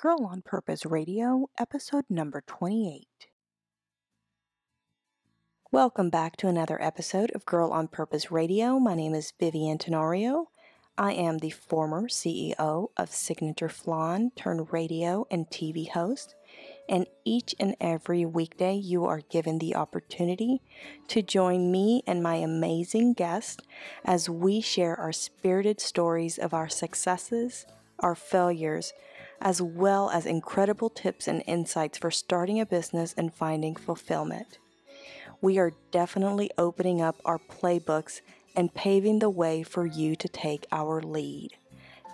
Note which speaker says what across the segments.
Speaker 1: Girl on Purpose Radio, episode number 28. Welcome back to another episode of Girl on Purpose Radio. My name is Vivian Tenorio. I am the former CEO of Signature Flan, turned radio and TV host. And each and every weekday, you are given the opportunity to join me and my amazing guests as we share our spirited stories of our successes, our failures, as well as incredible tips and insights for starting a business and finding fulfillment. We are definitely opening up our playbooks and paving the way for you to take our lead.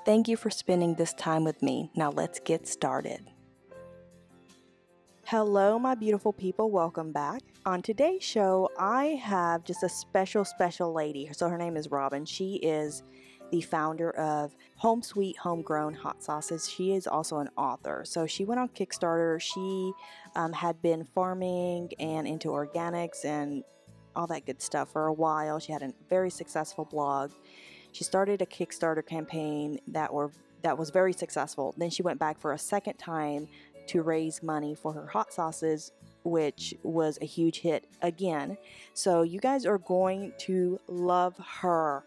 Speaker 1: Thank you for spending this time with me. Now let's get started. Hello, my beautiful people. Welcome back. On today's show, I have just a special, special lady. So her name is Robyn. She is the founder of Home Sweet Homegrown Hot Sauces. She is also an author. So she went on Kickstarter. She um, had been farming and into organics and all that good stuff for a while. She had a very successful blog. She started a Kickstarter campaign that were that was very successful. Then she went back for a second time to raise money for her hot sauces which was a huge hit again. So you guys are going to love her.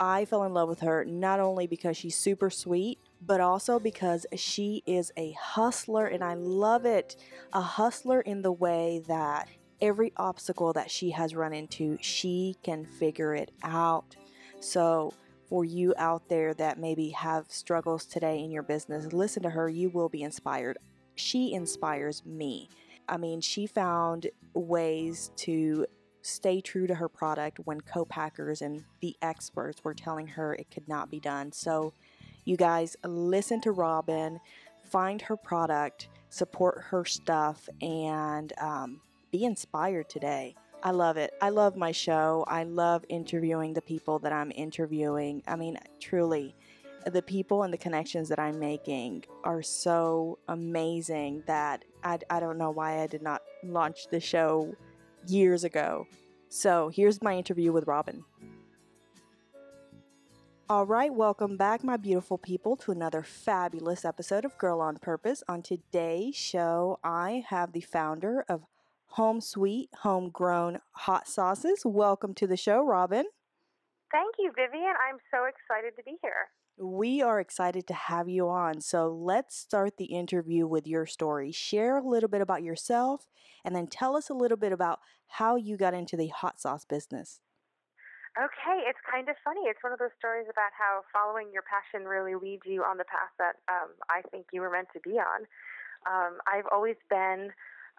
Speaker 1: I fell in love with her not only because she's super sweet, but also because she is a hustler and I love it. A hustler in the way that every obstacle that she has run into, she can figure it out. So, for you out there that maybe have struggles today in your business, listen to her. You will be inspired. She inspires me. I mean, she found ways to stay true to her product when co packers and the experts were telling her it could not be done. So, you guys, listen to Robyn, find her product, support her stuff, and um, be inspired today. I love it. I love my show. I love interviewing the people that I'm interviewing. I mean, truly, the people and the connections that I'm making are so amazing that I, I don't know why I did not launch the show years ago. So here's my interview with Robyn. All right, welcome back, my beautiful people, to another fabulous episode of Girl on Purpose. On today's show, I have the founder of Home Sweet Homegrown Hot Sauces. Welcome to the show, Robyn.
Speaker 2: Thank you, Vivian. I'm so excited to be here.
Speaker 1: We are excited to have you on. So let's start the interview with your story. Share a little bit about yourself and then tell us a little bit about how you got into the hot sauce business.
Speaker 2: Okay, it's kind of funny. It's one of those stories about how following your passion really leads you on the path that um, I think you were meant to be on. Um, I've always been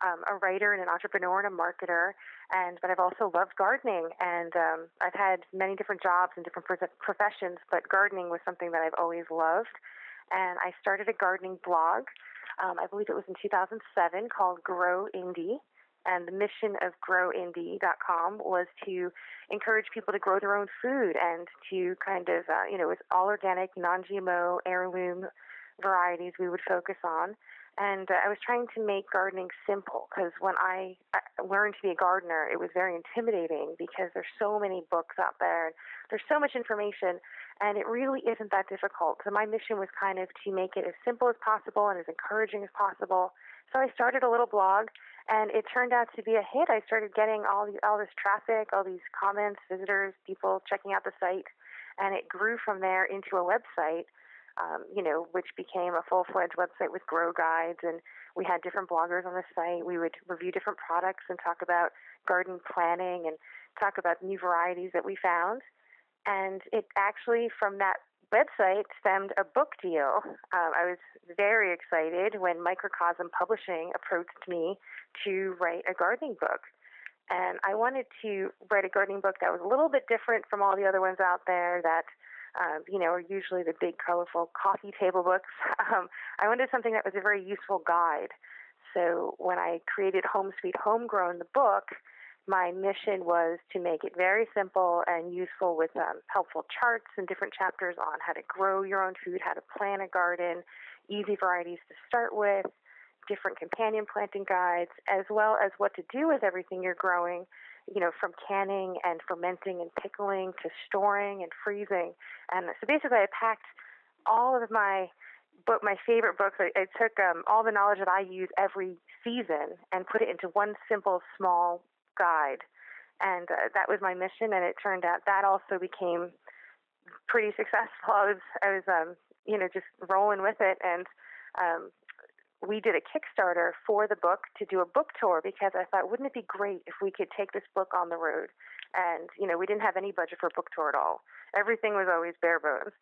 Speaker 2: um, a writer and an entrepreneur and a marketer, and but I've also loved gardening, and um, I've had many different jobs and different professions, but gardening was something that I've always loved, and I started a gardening blog. Um, I believe it was in 2007 called Grow Indie. And the mission of growindie.com was to encourage people to grow their own food and to kind of, uh, you know, with all organic, non GMO, heirloom varieties we would focus on and uh, I was trying to make gardening simple because when I, I learned to be a gardener, it was very intimidating because there's so many books out there and there's so much information, and it really isn't that difficult. So my mission was kind of to make it as simple as possible and as encouraging as possible. So I started a little blog, and it turned out to be a hit. I started getting all the, all this traffic, all these comments, visitors, people checking out the site, and it grew from there into a website um, you know, which became a full fledged website with grow guides. And we had different bloggers on the site. We would review different products and talk about garden planning and talk about new varieties that we found. And it actually, from that website, stemmed a book deal. Um, I was very excited when Microcosm Publishing approached me to write a gardening book. And I wanted to write a gardening book that was a little bit different from all the other ones out there that um, you know, are usually the big, colorful coffee table books. Um, I wanted something that was a very useful guide. So when I created Home Sweet Homegrown, the book, my mission was to make it very simple and useful with um, helpful charts and different chapters on how to grow your own food, how to plant a garden, easy varieties to start with, different companion planting guides, as well as what to do with everything you're growing you know, from canning and fermenting and pickling to storing and freezing. And so basically, I packed all of my book, my favorite books. I, I took um, all the knowledge that I use every season and put it into one simple, small guide, and uh, that was my mission. And it turned out that also became pretty successful. I was, I was, um, you know, just rolling with it, and um, we did a Kickstarter for the book to do a book tour because I thought, wouldn't it be great if we could take this book on the road? And you know, we didn't have any budget for a book tour at all. Everything was always bare bones.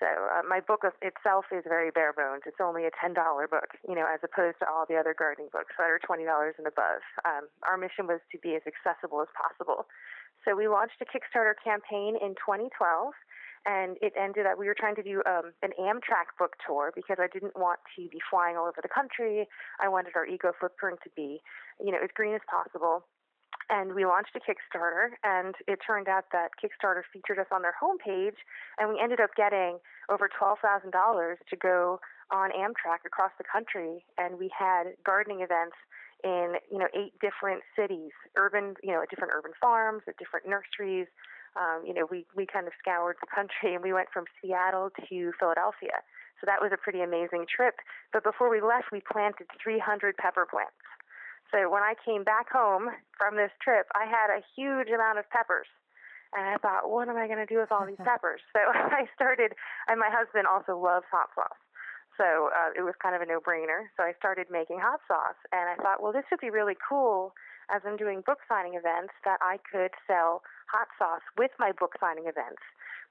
Speaker 2: So uh, my book itself is very bare bones. It's only a ten dollar book, you know, as opposed to all the other gardening books that are twenty dollars and above. Um, our mission was to be as accessible as possible. So we launched a Kickstarter campaign in 2012 and it ended up we were trying to do um, an Amtrak book tour because I didn't want to be flying all over the country. I wanted our eco footprint to be, you know, as green as possible. And we launched a Kickstarter, and it turned out that Kickstarter featured us on their homepage, and we ended up getting over twelve thousand dollars to go on Amtrak across the country, and we had gardening events in you know eight different cities, urban, you know, at different urban farms, at different nurseries, um, you know, we, we kind of scoured the country and we went from Seattle to Philadelphia. So that was a pretty amazing trip. But before we left, we planted 300 pepper plants. So when I came back home from this trip, I had a huge amount of peppers. And I thought, what am I going to do with all these peppers? So I started, and my husband also loves hot sauce. So uh, it was kind of a no brainer. So I started making hot sauce. And I thought, well, this would be really cool as I'm doing book signing events that I could sell hot sauce with my book signing events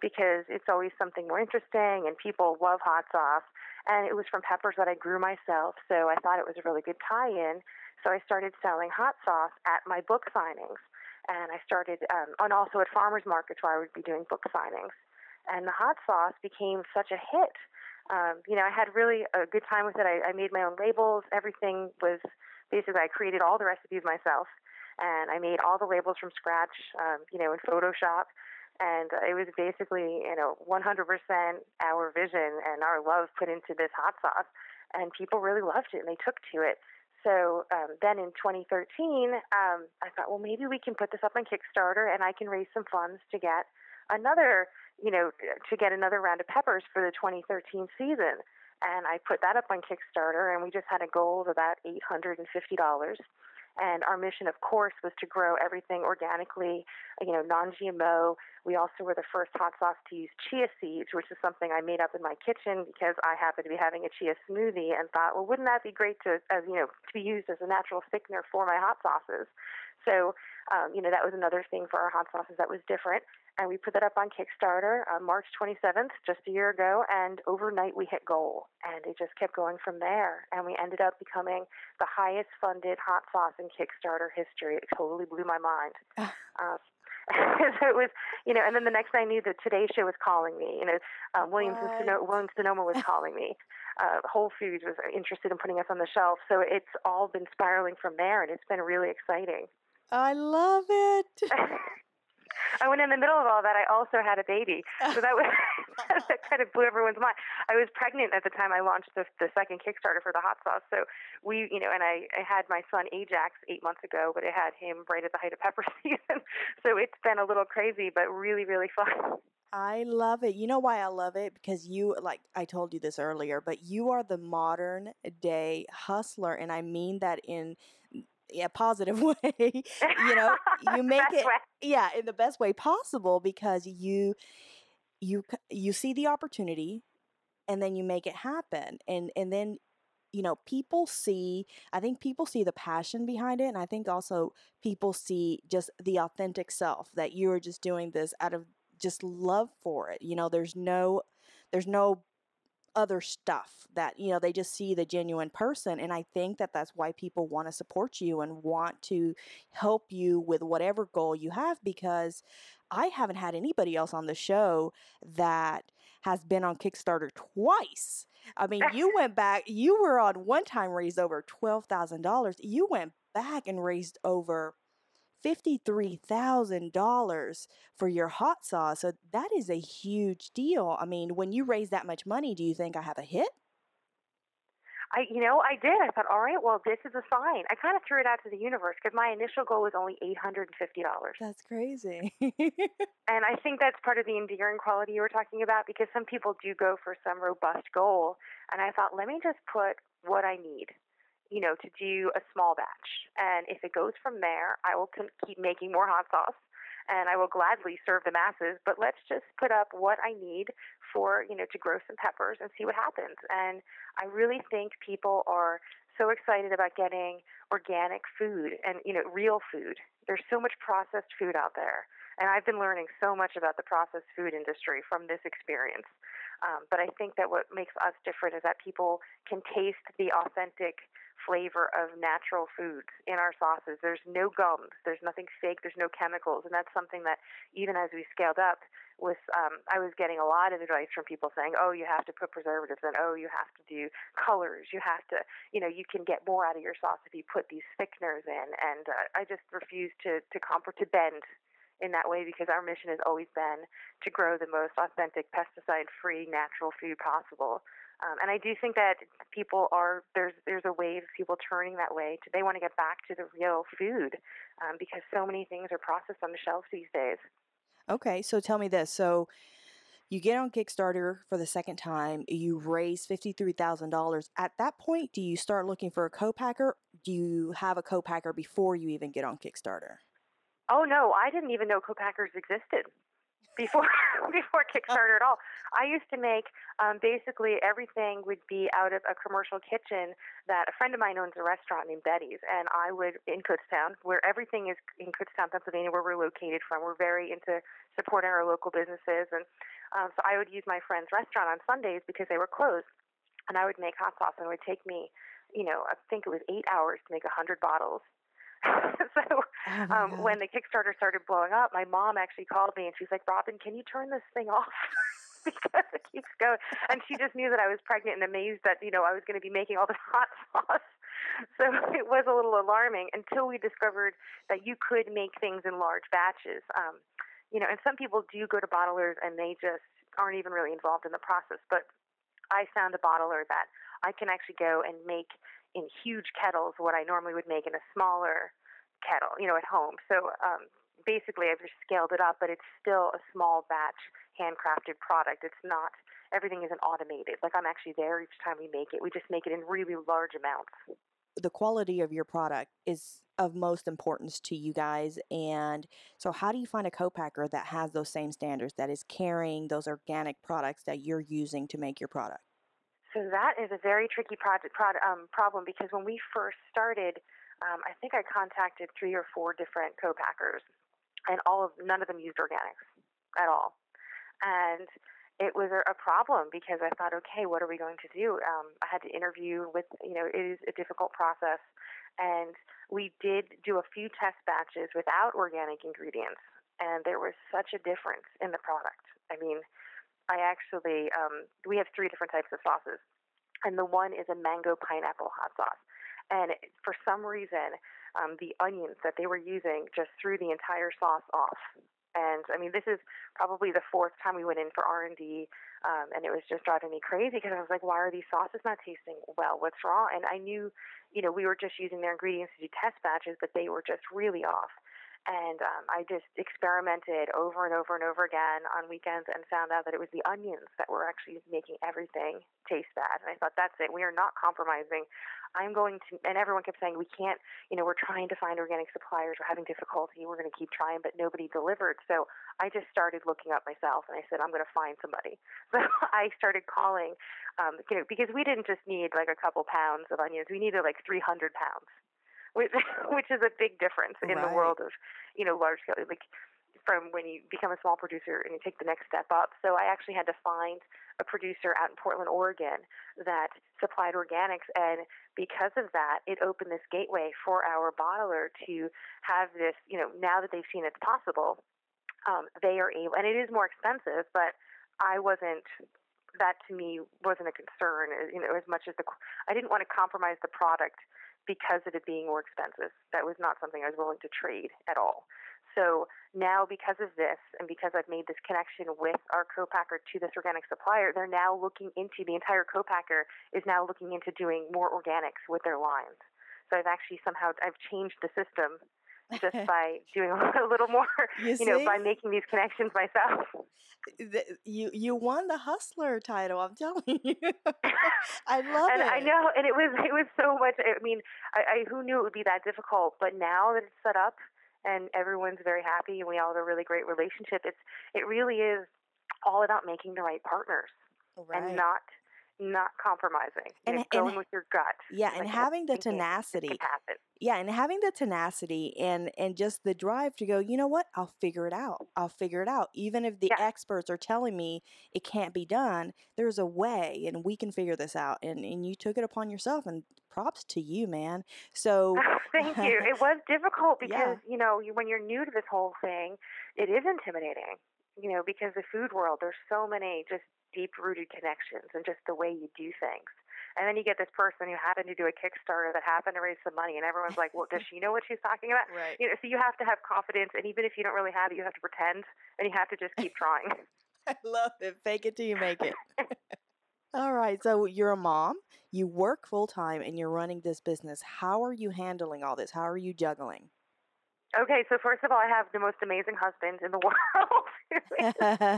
Speaker 2: because it's always something more interesting and people love hot sauce. And it was from peppers that I grew myself, so I thought it was a really good tie in. So I started selling hot sauce at my book signings. And I started, um, and also at farmers markets where I would be doing book signings. And the hot sauce became such a hit. Um, you know, I had really a good time with it. I, I made my own labels. Everything was basically, I created all the recipes myself and I made all the labels from scratch, um, you know, in Photoshop. And uh, it was basically, you know, 100% our vision and our love put into this hot sauce. And people really loved it and they took to it. So um, then in 2013, um, I thought, well, maybe we can put this up on Kickstarter and I can raise some funds to get another, you know, to get another round of peppers for the 2013 season. And I put that up on Kickstarter and we just had a goal of about $850. And our mission, of course, was to grow everything organically, you know, non-GMO. We also were the first hot sauce to use chia seeds, which is something I made up in my kitchen because I happened to be having a chia smoothie and thought, well, wouldn't that be great to, as you know, to be used as a natural thickener for my hot sauces? So, um, you know, that was another thing for our hot sauces that was different and we put that up on Kickstarter on March 27th, just a year ago, and overnight we hit goal, and it just kept going from there, and we ended up becoming the highest funded hot sauce in Kickstarter history. It totally blew my mind. uh, so it was, you know, and then the next thing I knew the Today Show was calling me. You know, um, Williams and Sonoma, Williams Sonoma was calling me. Uh, Whole Foods was interested in putting us on the shelf. So it's all been spiraling from there, and it's been really exciting.
Speaker 1: I love it.
Speaker 2: Oh, and when in the middle of all that, I also had a baby. So that was that kind of blew everyone's mind. I was pregnant at the time I launched the, the second Kickstarter for the hot sauce. So we, you know, and I, I had my son Ajax eight months ago, but I had him right at the height of pepper season. so it's been a little crazy, but really, really fun.
Speaker 1: I love it. You know why I love it? Because you, like I told you this earlier, but you are the modern day hustler. And I mean that in yeah, positive way. you know, you make it way. yeah, in the best way possible because you you you see the opportunity and then you make it happen. And and then you know, people see I think people see the passion behind it and I think also people see just the authentic self that you're just doing this out of just love for it. You know, there's no there's no other stuff that you know they just see the genuine person and i think that that's why people want to support you and want to help you with whatever goal you have because i haven't had anybody else on the show that has been on kickstarter twice. I mean you went back you were on one time raised over $12000 you went back and raised over $53,000 for your hot sauce. So that is a huge deal. I mean, when you raise that much money, do you think I have a hit?
Speaker 2: I, you know, I did. I thought, all right, well, this is a sign. I kind of threw it out to the universe because my initial goal was only eight hundred and fifty dollars.
Speaker 1: That's crazy.
Speaker 2: and I think that's part of the endearing quality you were talking about because some people do go for some robust goal, and I thought, let me just put what I need, you know, to do a small batch, and if it goes from there, I will keep making more hot sauce and I will gladly serve the masses, but let's just put up what I need for, you know, to grow some peppers and see what happens. And I really think people are so excited about getting organic food and, you know, real food. There's so much processed food out there. And I've been learning so much about the processed food industry from this experience. Um, but I think that what makes us different is that people can taste the authentic flavor of natural foods in our sauces. There's no gums, there's nothing fake, there's no chemicals, and that's something that even as we scaled up, with um, I was getting a lot of advice from people saying, "Oh, you have to put preservatives in. Oh, you have to do colors. You have to, you know, you can get more out of your sauce if you put these thickeners in." And uh, I just refuse to to comp- or to bend in that way because our mission has always been to grow the most authentic, pesticide-free, natural food possible. Um, and I do think that people are there's there's a wave of people turning that way. To, they want to get back to the real food um, because so many things are processed on the shelves these days.
Speaker 1: Okay, so tell me this. So you get on Kickstarter for the second time, you raise $53,000. At that point, do you start looking for a co-packer? Do you have a co-packer before you even get on Kickstarter?
Speaker 2: Oh no, I didn't even know co-packers existed before before Kickstarter at all. I used to make um, basically everything would be out of a commercial kitchen that a friend of mine owns a restaurant named Betty's, and I would in Kutztown, where everything is in Kutztown, Pennsylvania, where we're located from. We're very into supporting our local businesses, and um, so I would use my friend's restaurant on Sundays because they were closed, and I would make hot sauce, and it would take me, you know, I think it was eight hours to make a hundred bottles so oh um, when the Kickstarter started blowing up, my mom actually called me and she's like, Robyn, can you turn this thing off? because it keeps going. And she just knew that I was pregnant and amazed that, you know, I was going to be making all this hot sauce. So it was a little alarming until we discovered that you could make things in large batches. Um, you know, and some people do go to bottlers and they just aren't even really involved in the process. But I found a bottler that I can actually go and make in huge kettles what I normally would make in a smaller kettle, you know, at home. So um, basically, I've just scaled it up, but it's still a small batch handcrafted product. It's not everything isn't automated. Like I'm actually there each time we make it. We just make it in really large amounts.
Speaker 1: The quality of your product is of most importance to you guys. And so, how do you find a co-packer that has those same standards, that is carrying those organic products that you're using to make your product?
Speaker 2: So that is a very tricky project prod, um, problem because when we first started, um, I think I contacted three or four different co-packers, and all of none of them used organics at all, and it was a, problem because I thought, okay, what are we going to do? Um, I had to interview with, you know, it is a difficult process, and we did do a few test batches without organic ingredients, and there was such a difference in the product. I mean I actually um, we have three different types of sauces, and the one is a mango pineapple hot sauce. And for some reason, um, the onions that they were using just threw the entire sauce off. And I mean, this is probably the fourth time we went in for R and D, um, and it was just driving me crazy because I was like, "Why are these sauces not tasting well? What's wrong?" And I knew, you know, we were just using their ingredients to do test batches, but they were just really off. And um, I just experimented over and over and over again on weekends and found out that it was the onions that were actually making everything taste bad. And I thought, that's it. We are not compromising. I'm going to, and everyone kept saying, we can't, you know, we're trying to find organic suppliers. We're having difficulty. We're going to keep trying, but nobody delivered. So I just started looking up myself and I said, I'm going to find somebody. So I started calling, um, you know, because we didn't just need like a couple pounds of onions. We needed like 300 pounds which, which is a big difference in right. the world of, you know, large scale, like from when you become a small producer and you take the next step up. So I actually had to find a producer out in Portland, Oregon that supplied organics. And because of that, it opened this gateway for our bottler to have this, you know, now that they've seen it's possible, um, they are able, and it is more expensive, but I wasn't that to me wasn't a concern you know as much as the I didn't want to compromise the product because of it being more expensive. That was not something I was willing to trade at all. So now, because of this, and because I've made this connection with our co-packer to this organic supplier, they're now looking into the entire co-packer is now looking into doing more organics with their lines. So I've actually somehow I've changed the system just by doing a little more,
Speaker 1: You
Speaker 2: you, know, by making these connections myself.
Speaker 1: Th- You you won the hustler title. I'm telling you. I love
Speaker 2: and
Speaker 1: it.
Speaker 2: I know, and it was it was so much. I mean, I, I who knew it would be that difficult? But now that it's set up and everyone's very happy and we all have a really great relationship, it's it really is all about making the right partners
Speaker 1: Right.
Speaker 2: and not not compromising.
Speaker 1: And- and-
Speaker 2: going with your gut.
Speaker 1: yeah, and having the tenacity. Yeah, and having the tenacity and and just the drive to go, you know what? I'll figure it out. I'll figure it out. Even if the
Speaker 2: Yeah.
Speaker 1: experts are telling me it can't be done, there's a way and we can figure this out. And and you took it upon yourself and props to you, man. So
Speaker 2: Thank you. It was difficult
Speaker 1: Yeah.
Speaker 2: because you know you, when you're new to this whole thing, it is intimidating. You know, because the food world, there's so many just deep-rooted connections and just the way you do things. And then you get this person who happened to do a Kickstarter that happened to raise some money, and everyone's like, "Well, does she know what she's talking about?"
Speaker 1: Right.
Speaker 2: You know, so you have to have confidence, and even if you don't really have it, you have to pretend, and you have to just keep trying.
Speaker 1: I love it. Fake it till you make it. All right. So you're a mom, you work full time, and you're running this business. How are you handling all this? How are you juggling?
Speaker 2: okay, so first of all, I have the most amazing husband in the world.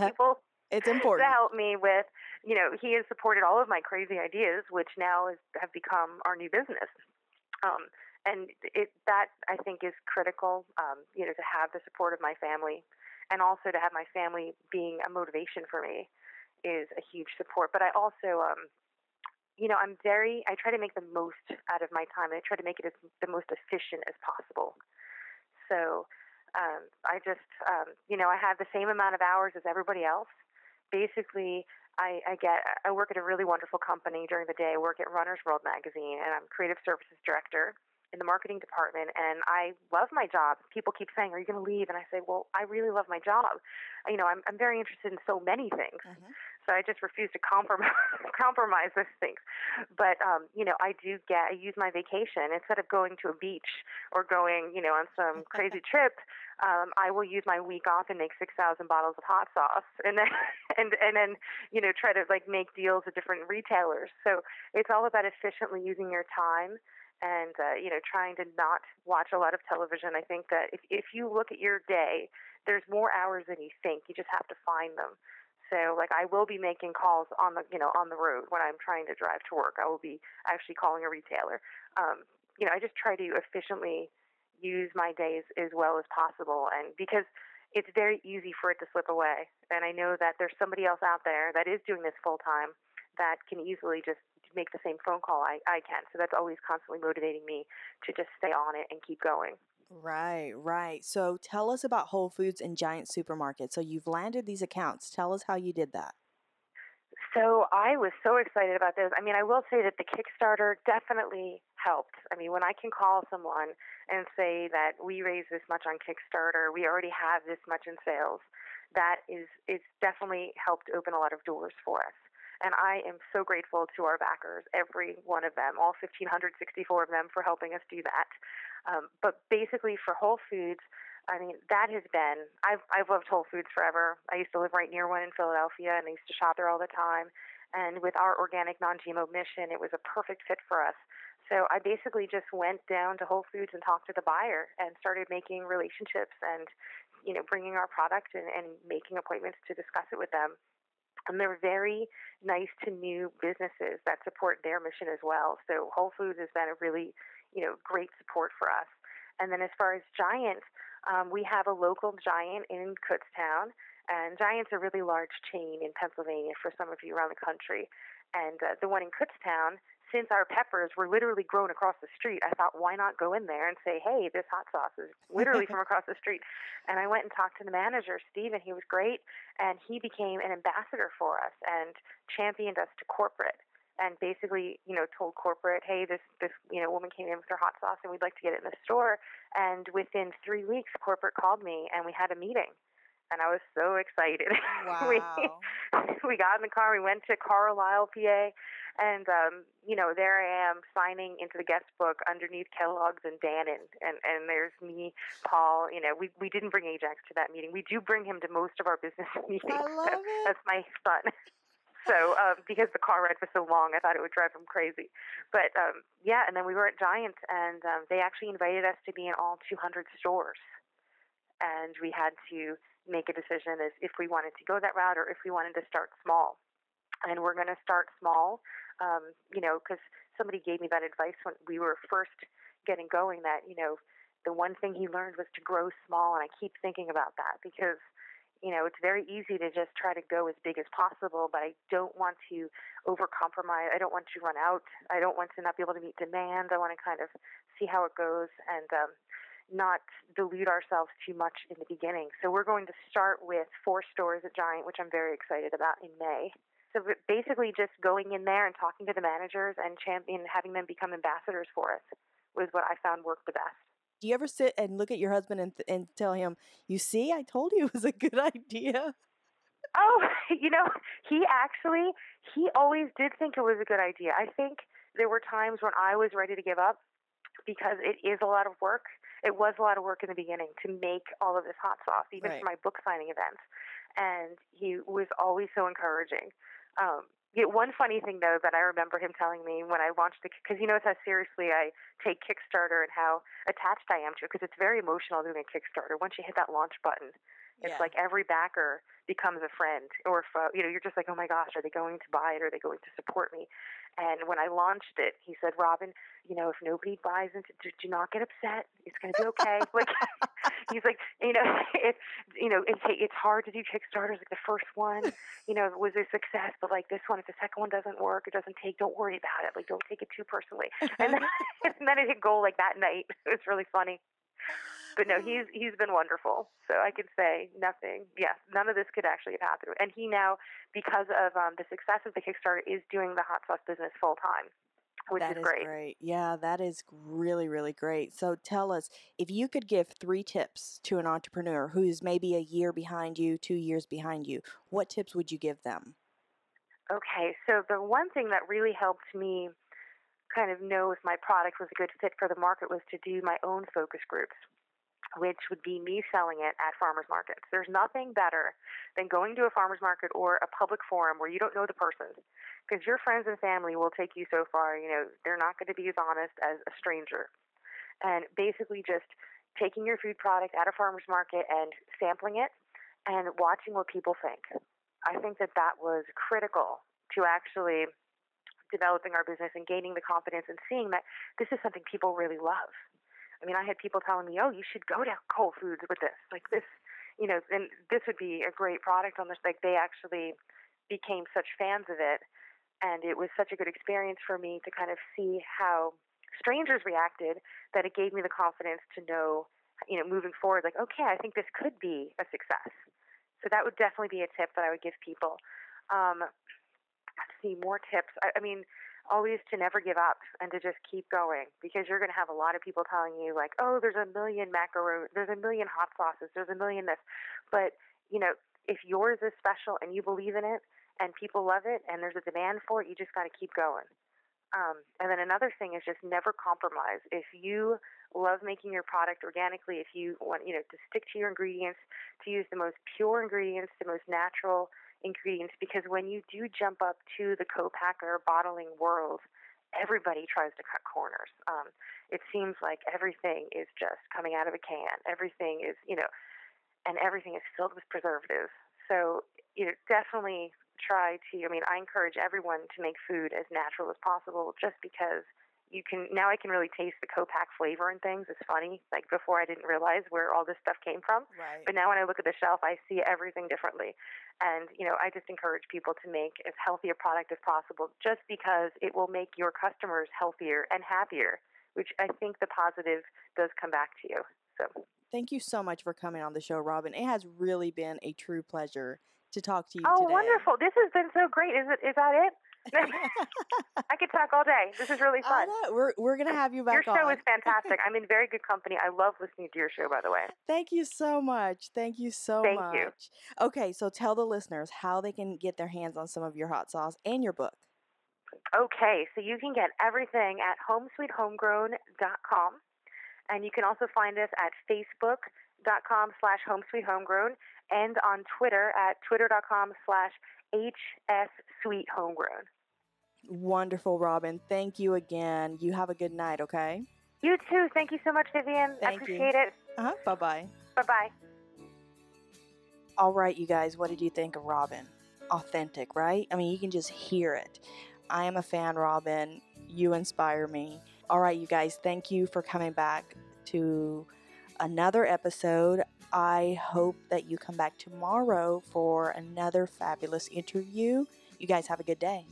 Speaker 2: People
Speaker 1: it's important to
Speaker 2: help me with, you know, he has supported all of my crazy ideas, which now is, have become our new business. Um, and it, that I think is critical, um, you know, to have the support of my family, and also to have my family being a motivation for me is a huge support. But I also, um, you know, I'm very, I try to make the most out of my time. and I try to make it as the most efficient as possible. So um, I just, um, you know, I have the same amount of hours as everybody else. Basically, I, I get, I work at a really wonderful company during the day. I work at Runner's World magazine, and I'm creative services director in the marketing department. And I love my job. People keep saying, "Are you going to leave?" And I say, "Well, I really love my job. You know, I'm, I'm very interested in so many things."
Speaker 1: Mhm.
Speaker 2: So I just refuse to compromise compromise those things. But um, you know, I do get I use my vacation instead of going to a beach or going, you know, on some crazy trip. Um, I will use my week off and make six thousand bottles of hot sauce, and then and and then you know try to like make deals with different retailers. So it's all about efficiently using your time and uh, you know trying to not watch a lot of television. I think that if if you look at your day, there's more hours than you think. You just have to find them. So like I will be making calls on the you know on the road when I'm trying to drive to work. I will be actually calling a retailer. Um, you know I just try to efficiently use my days as well as possible, and because it's very easy for it to slip away. And I know that there's somebody else out there that is doing this full time that can easily just make the same phone call I, I can. So that's always constantly motivating me to just stay on it and keep going.
Speaker 1: Right, right. So tell us about Whole Foods and Giant Supermarket. So you've landed these accounts. Tell us how you did that.
Speaker 2: So I was so excited about this. I mean, I will say that the Kickstarter definitely helped. I mean, when I can call someone and say that we raised this much on Kickstarter, we already have this much in sales, that is it's definitely helped open a lot of doors for us. And I am so grateful to our backers, every one of them, all 1,564 of them, for helping us do that. Um, but basically, for Whole Foods, I mean, that has been, I've, I've loved Whole Foods forever. I used to live right near one in Philadelphia, and I used to shop there all the time. And with our organic non GMO mission, it was a perfect fit for us. So I basically just went down to Whole Foods and talked to the buyer and started making relationships and, you know, bringing our product and, and making appointments to discuss it with them. And they're very nice to new businesses that support their mission as well. So Whole Foods has been a really, you know, great support for us. And then as far as Giant, um, we have a local Giant in Kutztown, and Giant's a really large chain in Pennsylvania for some of you around the country. And uh, the one in Kutztown, since our peppers were literally grown across the street, I thought, why not go in there and say, hey, this hot sauce is literally from across the street. And I went and talked to the manager, Steve, and he was great. And he became an ambassador for us and championed us to corporate and basically, you know, told corporate, hey, this this you know woman came in with her hot sauce and we'd like to get it in the store. And within three weeks, corporate called me and we had a meeting. And I was so excited.
Speaker 1: Wow.
Speaker 2: we we got in the car. We went to Carlisle, PA, and um, you know there I am signing into the guest book underneath Kellogg's and Dannon, and and there's me, Paul. You know we we didn't bring Ajax to that meeting. We do bring him to most of our business meetings.
Speaker 1: I love it.
Speaker 2: That's my son. So, um, because the car ride was so long, I thought it would drive him crazy. But um, yeah, and then we were at Giant, and um, they actually invited us to be in all 200 stores, and we had to make a decision as if we wanted to go that route or if we wanted to start small. And we're going to start small, um, you know, because somebody gave me that advice when we were first getting going. That you know, the one thing he learned was to grow small, and I keep thinking about that because you know, it's very easy to just try to go as big as possible, but I don't want to overcompromise. I don't want to run out. I don't want to not be able to meet demand. I want to kind of see how it goes and um, not dilute ourselves too much in the beginning. So we're going to start with four stores at Giant, which I'm very excited about in May. So basically, just going in there and talking to the managers and champion, having them become ambassadors for us was what I found worked the best.
Speaker 1: Do you ever sit and look at your husband and, th- and tell him, "You see, I told you it was a good idea"?
Speaker 2: Oh, you know, he actually he always did think it was a good idea. I think there were times when I was ready to give up because it is a lot of work. It was a lot of work in the beginning to make all of this hot sauce, even
Speaker 1: Right.
Speaker 2: for my book signing events. And he was always so encouraging. Um, yeah, one funny thing though that I remember him telling me when I launched the because he knows how seriously I take Kickstarter and how attached I am to it because it's very emotional doing a Kickstarter. Once you hit that launch button, it's
Speaker 1: Yeah.
Speaker 2: like every backer becomes a friend or foe. You know, you're just like, oh my gosh, are they going to buy it? Are they going to support me? And when I launched it, he said, Robyn, you know, if nobody buys into, do, do not get upset. It's going to be okay. like, he's like, you know, it's, you know, it's, it's hard to do Kickstarters. Like the first one, you know, was a success, but like this one, if the second one doesn't work, it doesn't take, don't worry about it. Like, don't take it too personally. And then, and then it hit goal like that night. It was really funny. But no, he's he's been wonderful. So I can say nothing. Yes, none of this could actually have happened. And he now, because of um, the success of the Kickstarter, is doing the hot sauce business full time, which
Speaker 1: That
Speaker 2: is great.
Speaker 1: great. Yeah, that is really, really great. So tell us if you could give three tips to an entrepreneur who's maybe a year behind you, two years behind you, what tips would you give them?
Speaker 2: Okay, so the one thing that really helped me kind of know if my product was a good fit for the market was to do my own focus groups, which would be me selling it at farmers markets. There's nothing better than going to a farmers market or a public forum where you don't know the person, because your friends and family will take you so far. You know, they're not going to be as honest as a stranger. And basically, just taking your food product at a farmers market and sampling it and watching what people think. I think that that was critical to actually developing our business and gaining the confidence and seeing that this is something people really love. I mean, I had people telling me, "Oh, you should go to Whole Foods with this. Like this, you know, and this would be a great product on this." Like they actually became such fans of it, and it was such a good experience for me to kind of see how strangers reacted that it gave me the confidence to know, you know, moving forward, like, okay, I think this could be a success. So that would definitely be a tip that I would give people. Um, see more tips. I, I mean, always to never give up and to just keep going because you're going to have a lot of people telling you like, oh, there's a million macaron, there's a million hot sauces, there's a million this, but you know, if yours is special and you believe in it and people love it and there's a demand for it, you just got to keep going. Um, and then another thing is just never compromise. If you love making your product organically, if you want, you know, to stick to your ingredients, to use the most pure ingredients, the most natural ingredients, because when you do jump up to the co-packer bottling world, everybody tries to cut corners. Um, it seems like everything is just coming out of a can. Everything is, you know, and everything is filled with preservatives. So, you know, definitely try to, I mean, I encourage everyone to make food as natural as possible just because you can, now I can really taste the co-pack flavor and things. It's funny. Like before I didn't realize where all this stuff came from.
Speaker 1: Right.
Speaker 2: But now when I look at the shelf, I see everything differently. And, you know, I just encourage people to make as healthy a product as possible just because it will make your customers healthier and happier, which I think the positive does come back to you. So,
Speaker 1: Thank you so much for coming on the show, Robyn. It has really been a true pleasure to talk to you
Speaker 2: oh,
Speaker 1: today.
Speaker 2: wonderful. This has been so great. Is it, is that it? I could talk all day. This is really fun.
Speaker 1: We're we're gonna have you back.
Speaker 2: Your show
Speaker 1: on.
Speaker 2: is fantastic. I'm in very good company. I love listening to your show, by the way.
Speaker 1: Thank you so much. Thank you so
Speaker 2: Thank
Speaker 1: much.
Speaker 2: you.
Speaker 1: Okay, so tell the listeners how they can get their hands on some of your hot sauce and your book.
Speaker 2: Okay, so you can get everything at homesweethomegrown.com. And you can also find us at facebook.com slash homesweethomegrown and on Twitter at twitter.com slash hssweethomegrown.
Speaker 1: Wonderful, Robyn. Thank you again. You have a good night, okay?
Speaker 2: You too. Thank you so much, Vivian. I
Speaker 1: Thank you.
Speaker 2: appreciate it.
Speaker 1: Uh huh. Bye bye.
Speaker 2: Bye-bye.
Speaker 1: All right, you guys, what did you think of Robyn? Authentic, right? I mean, you can just hear it. I am a fan, Robyn. You inspire me. All right, you guys, thank you for coming back to another episode. I hope that you come back tomorrow for another fabulous interview. You guys have a good day.